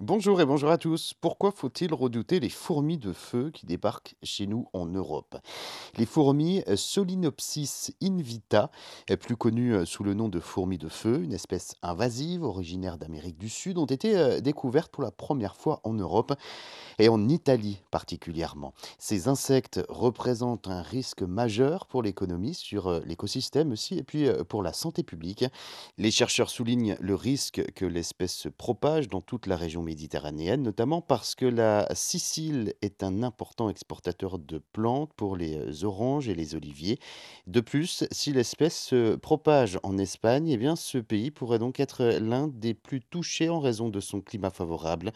Bonjour et bonjour à tous. Pourquoi faut-il redouter les fourmis de feu qui débarquent chez nous en Europe? Les fourmis euh, Solinopsis invita, euh, plus connues euh, sous le nom de fourmis de feu, une espèce invasive originaire d'Amérique du Sud, ont été découvertes pour la première fois en Europe et en Italie particulièrement. Ces insectes représentent un risque majeur pour l'économie, sur l'écosystème aussi, et puis pour la santé publique. Les chercheurs soulignent le risque que l'espèce se propage dans toute la région méditerranéenne, notamment parce que la Sicile est un important exportateur de plantes pour les euh, oranges et les oliviers. De plus, si l'espèce se propage en Espagne, eh bien, ce pays pourrait donc être l'un des plus touchés en raison de son climat favorable.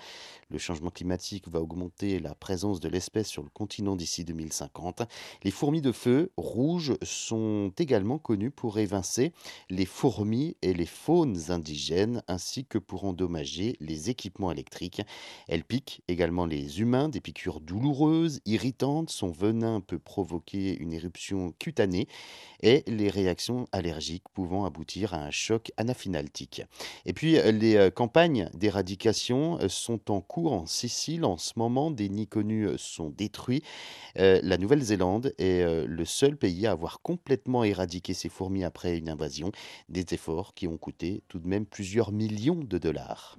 Le changement climatique va augmenter la présence de l'espèce sur le continent d'ici 2050. Les fourmis de feu rouges sont également connues pour évincer les fourmis et les faunes indigènes, ainsi que pour endommager les équipements Elles piquent également les humains, des piqûres douloureuses, irritantes. Son venin peut provoquer une éruption cutanée et les réactions allergiques pouvant aboutir à un choc anaphylactique. Et puis, euh, les euh, campagnes d'éradication euh, sont en cours en Sicile en ce moment. Des nids connus sont détruits. La Nouvelle-Zélande est le seul pays à avoir complètement éradiqué ces fourmis après une invasion. Des efforts qui ont coûté tout de même plusieurs millions de dollars.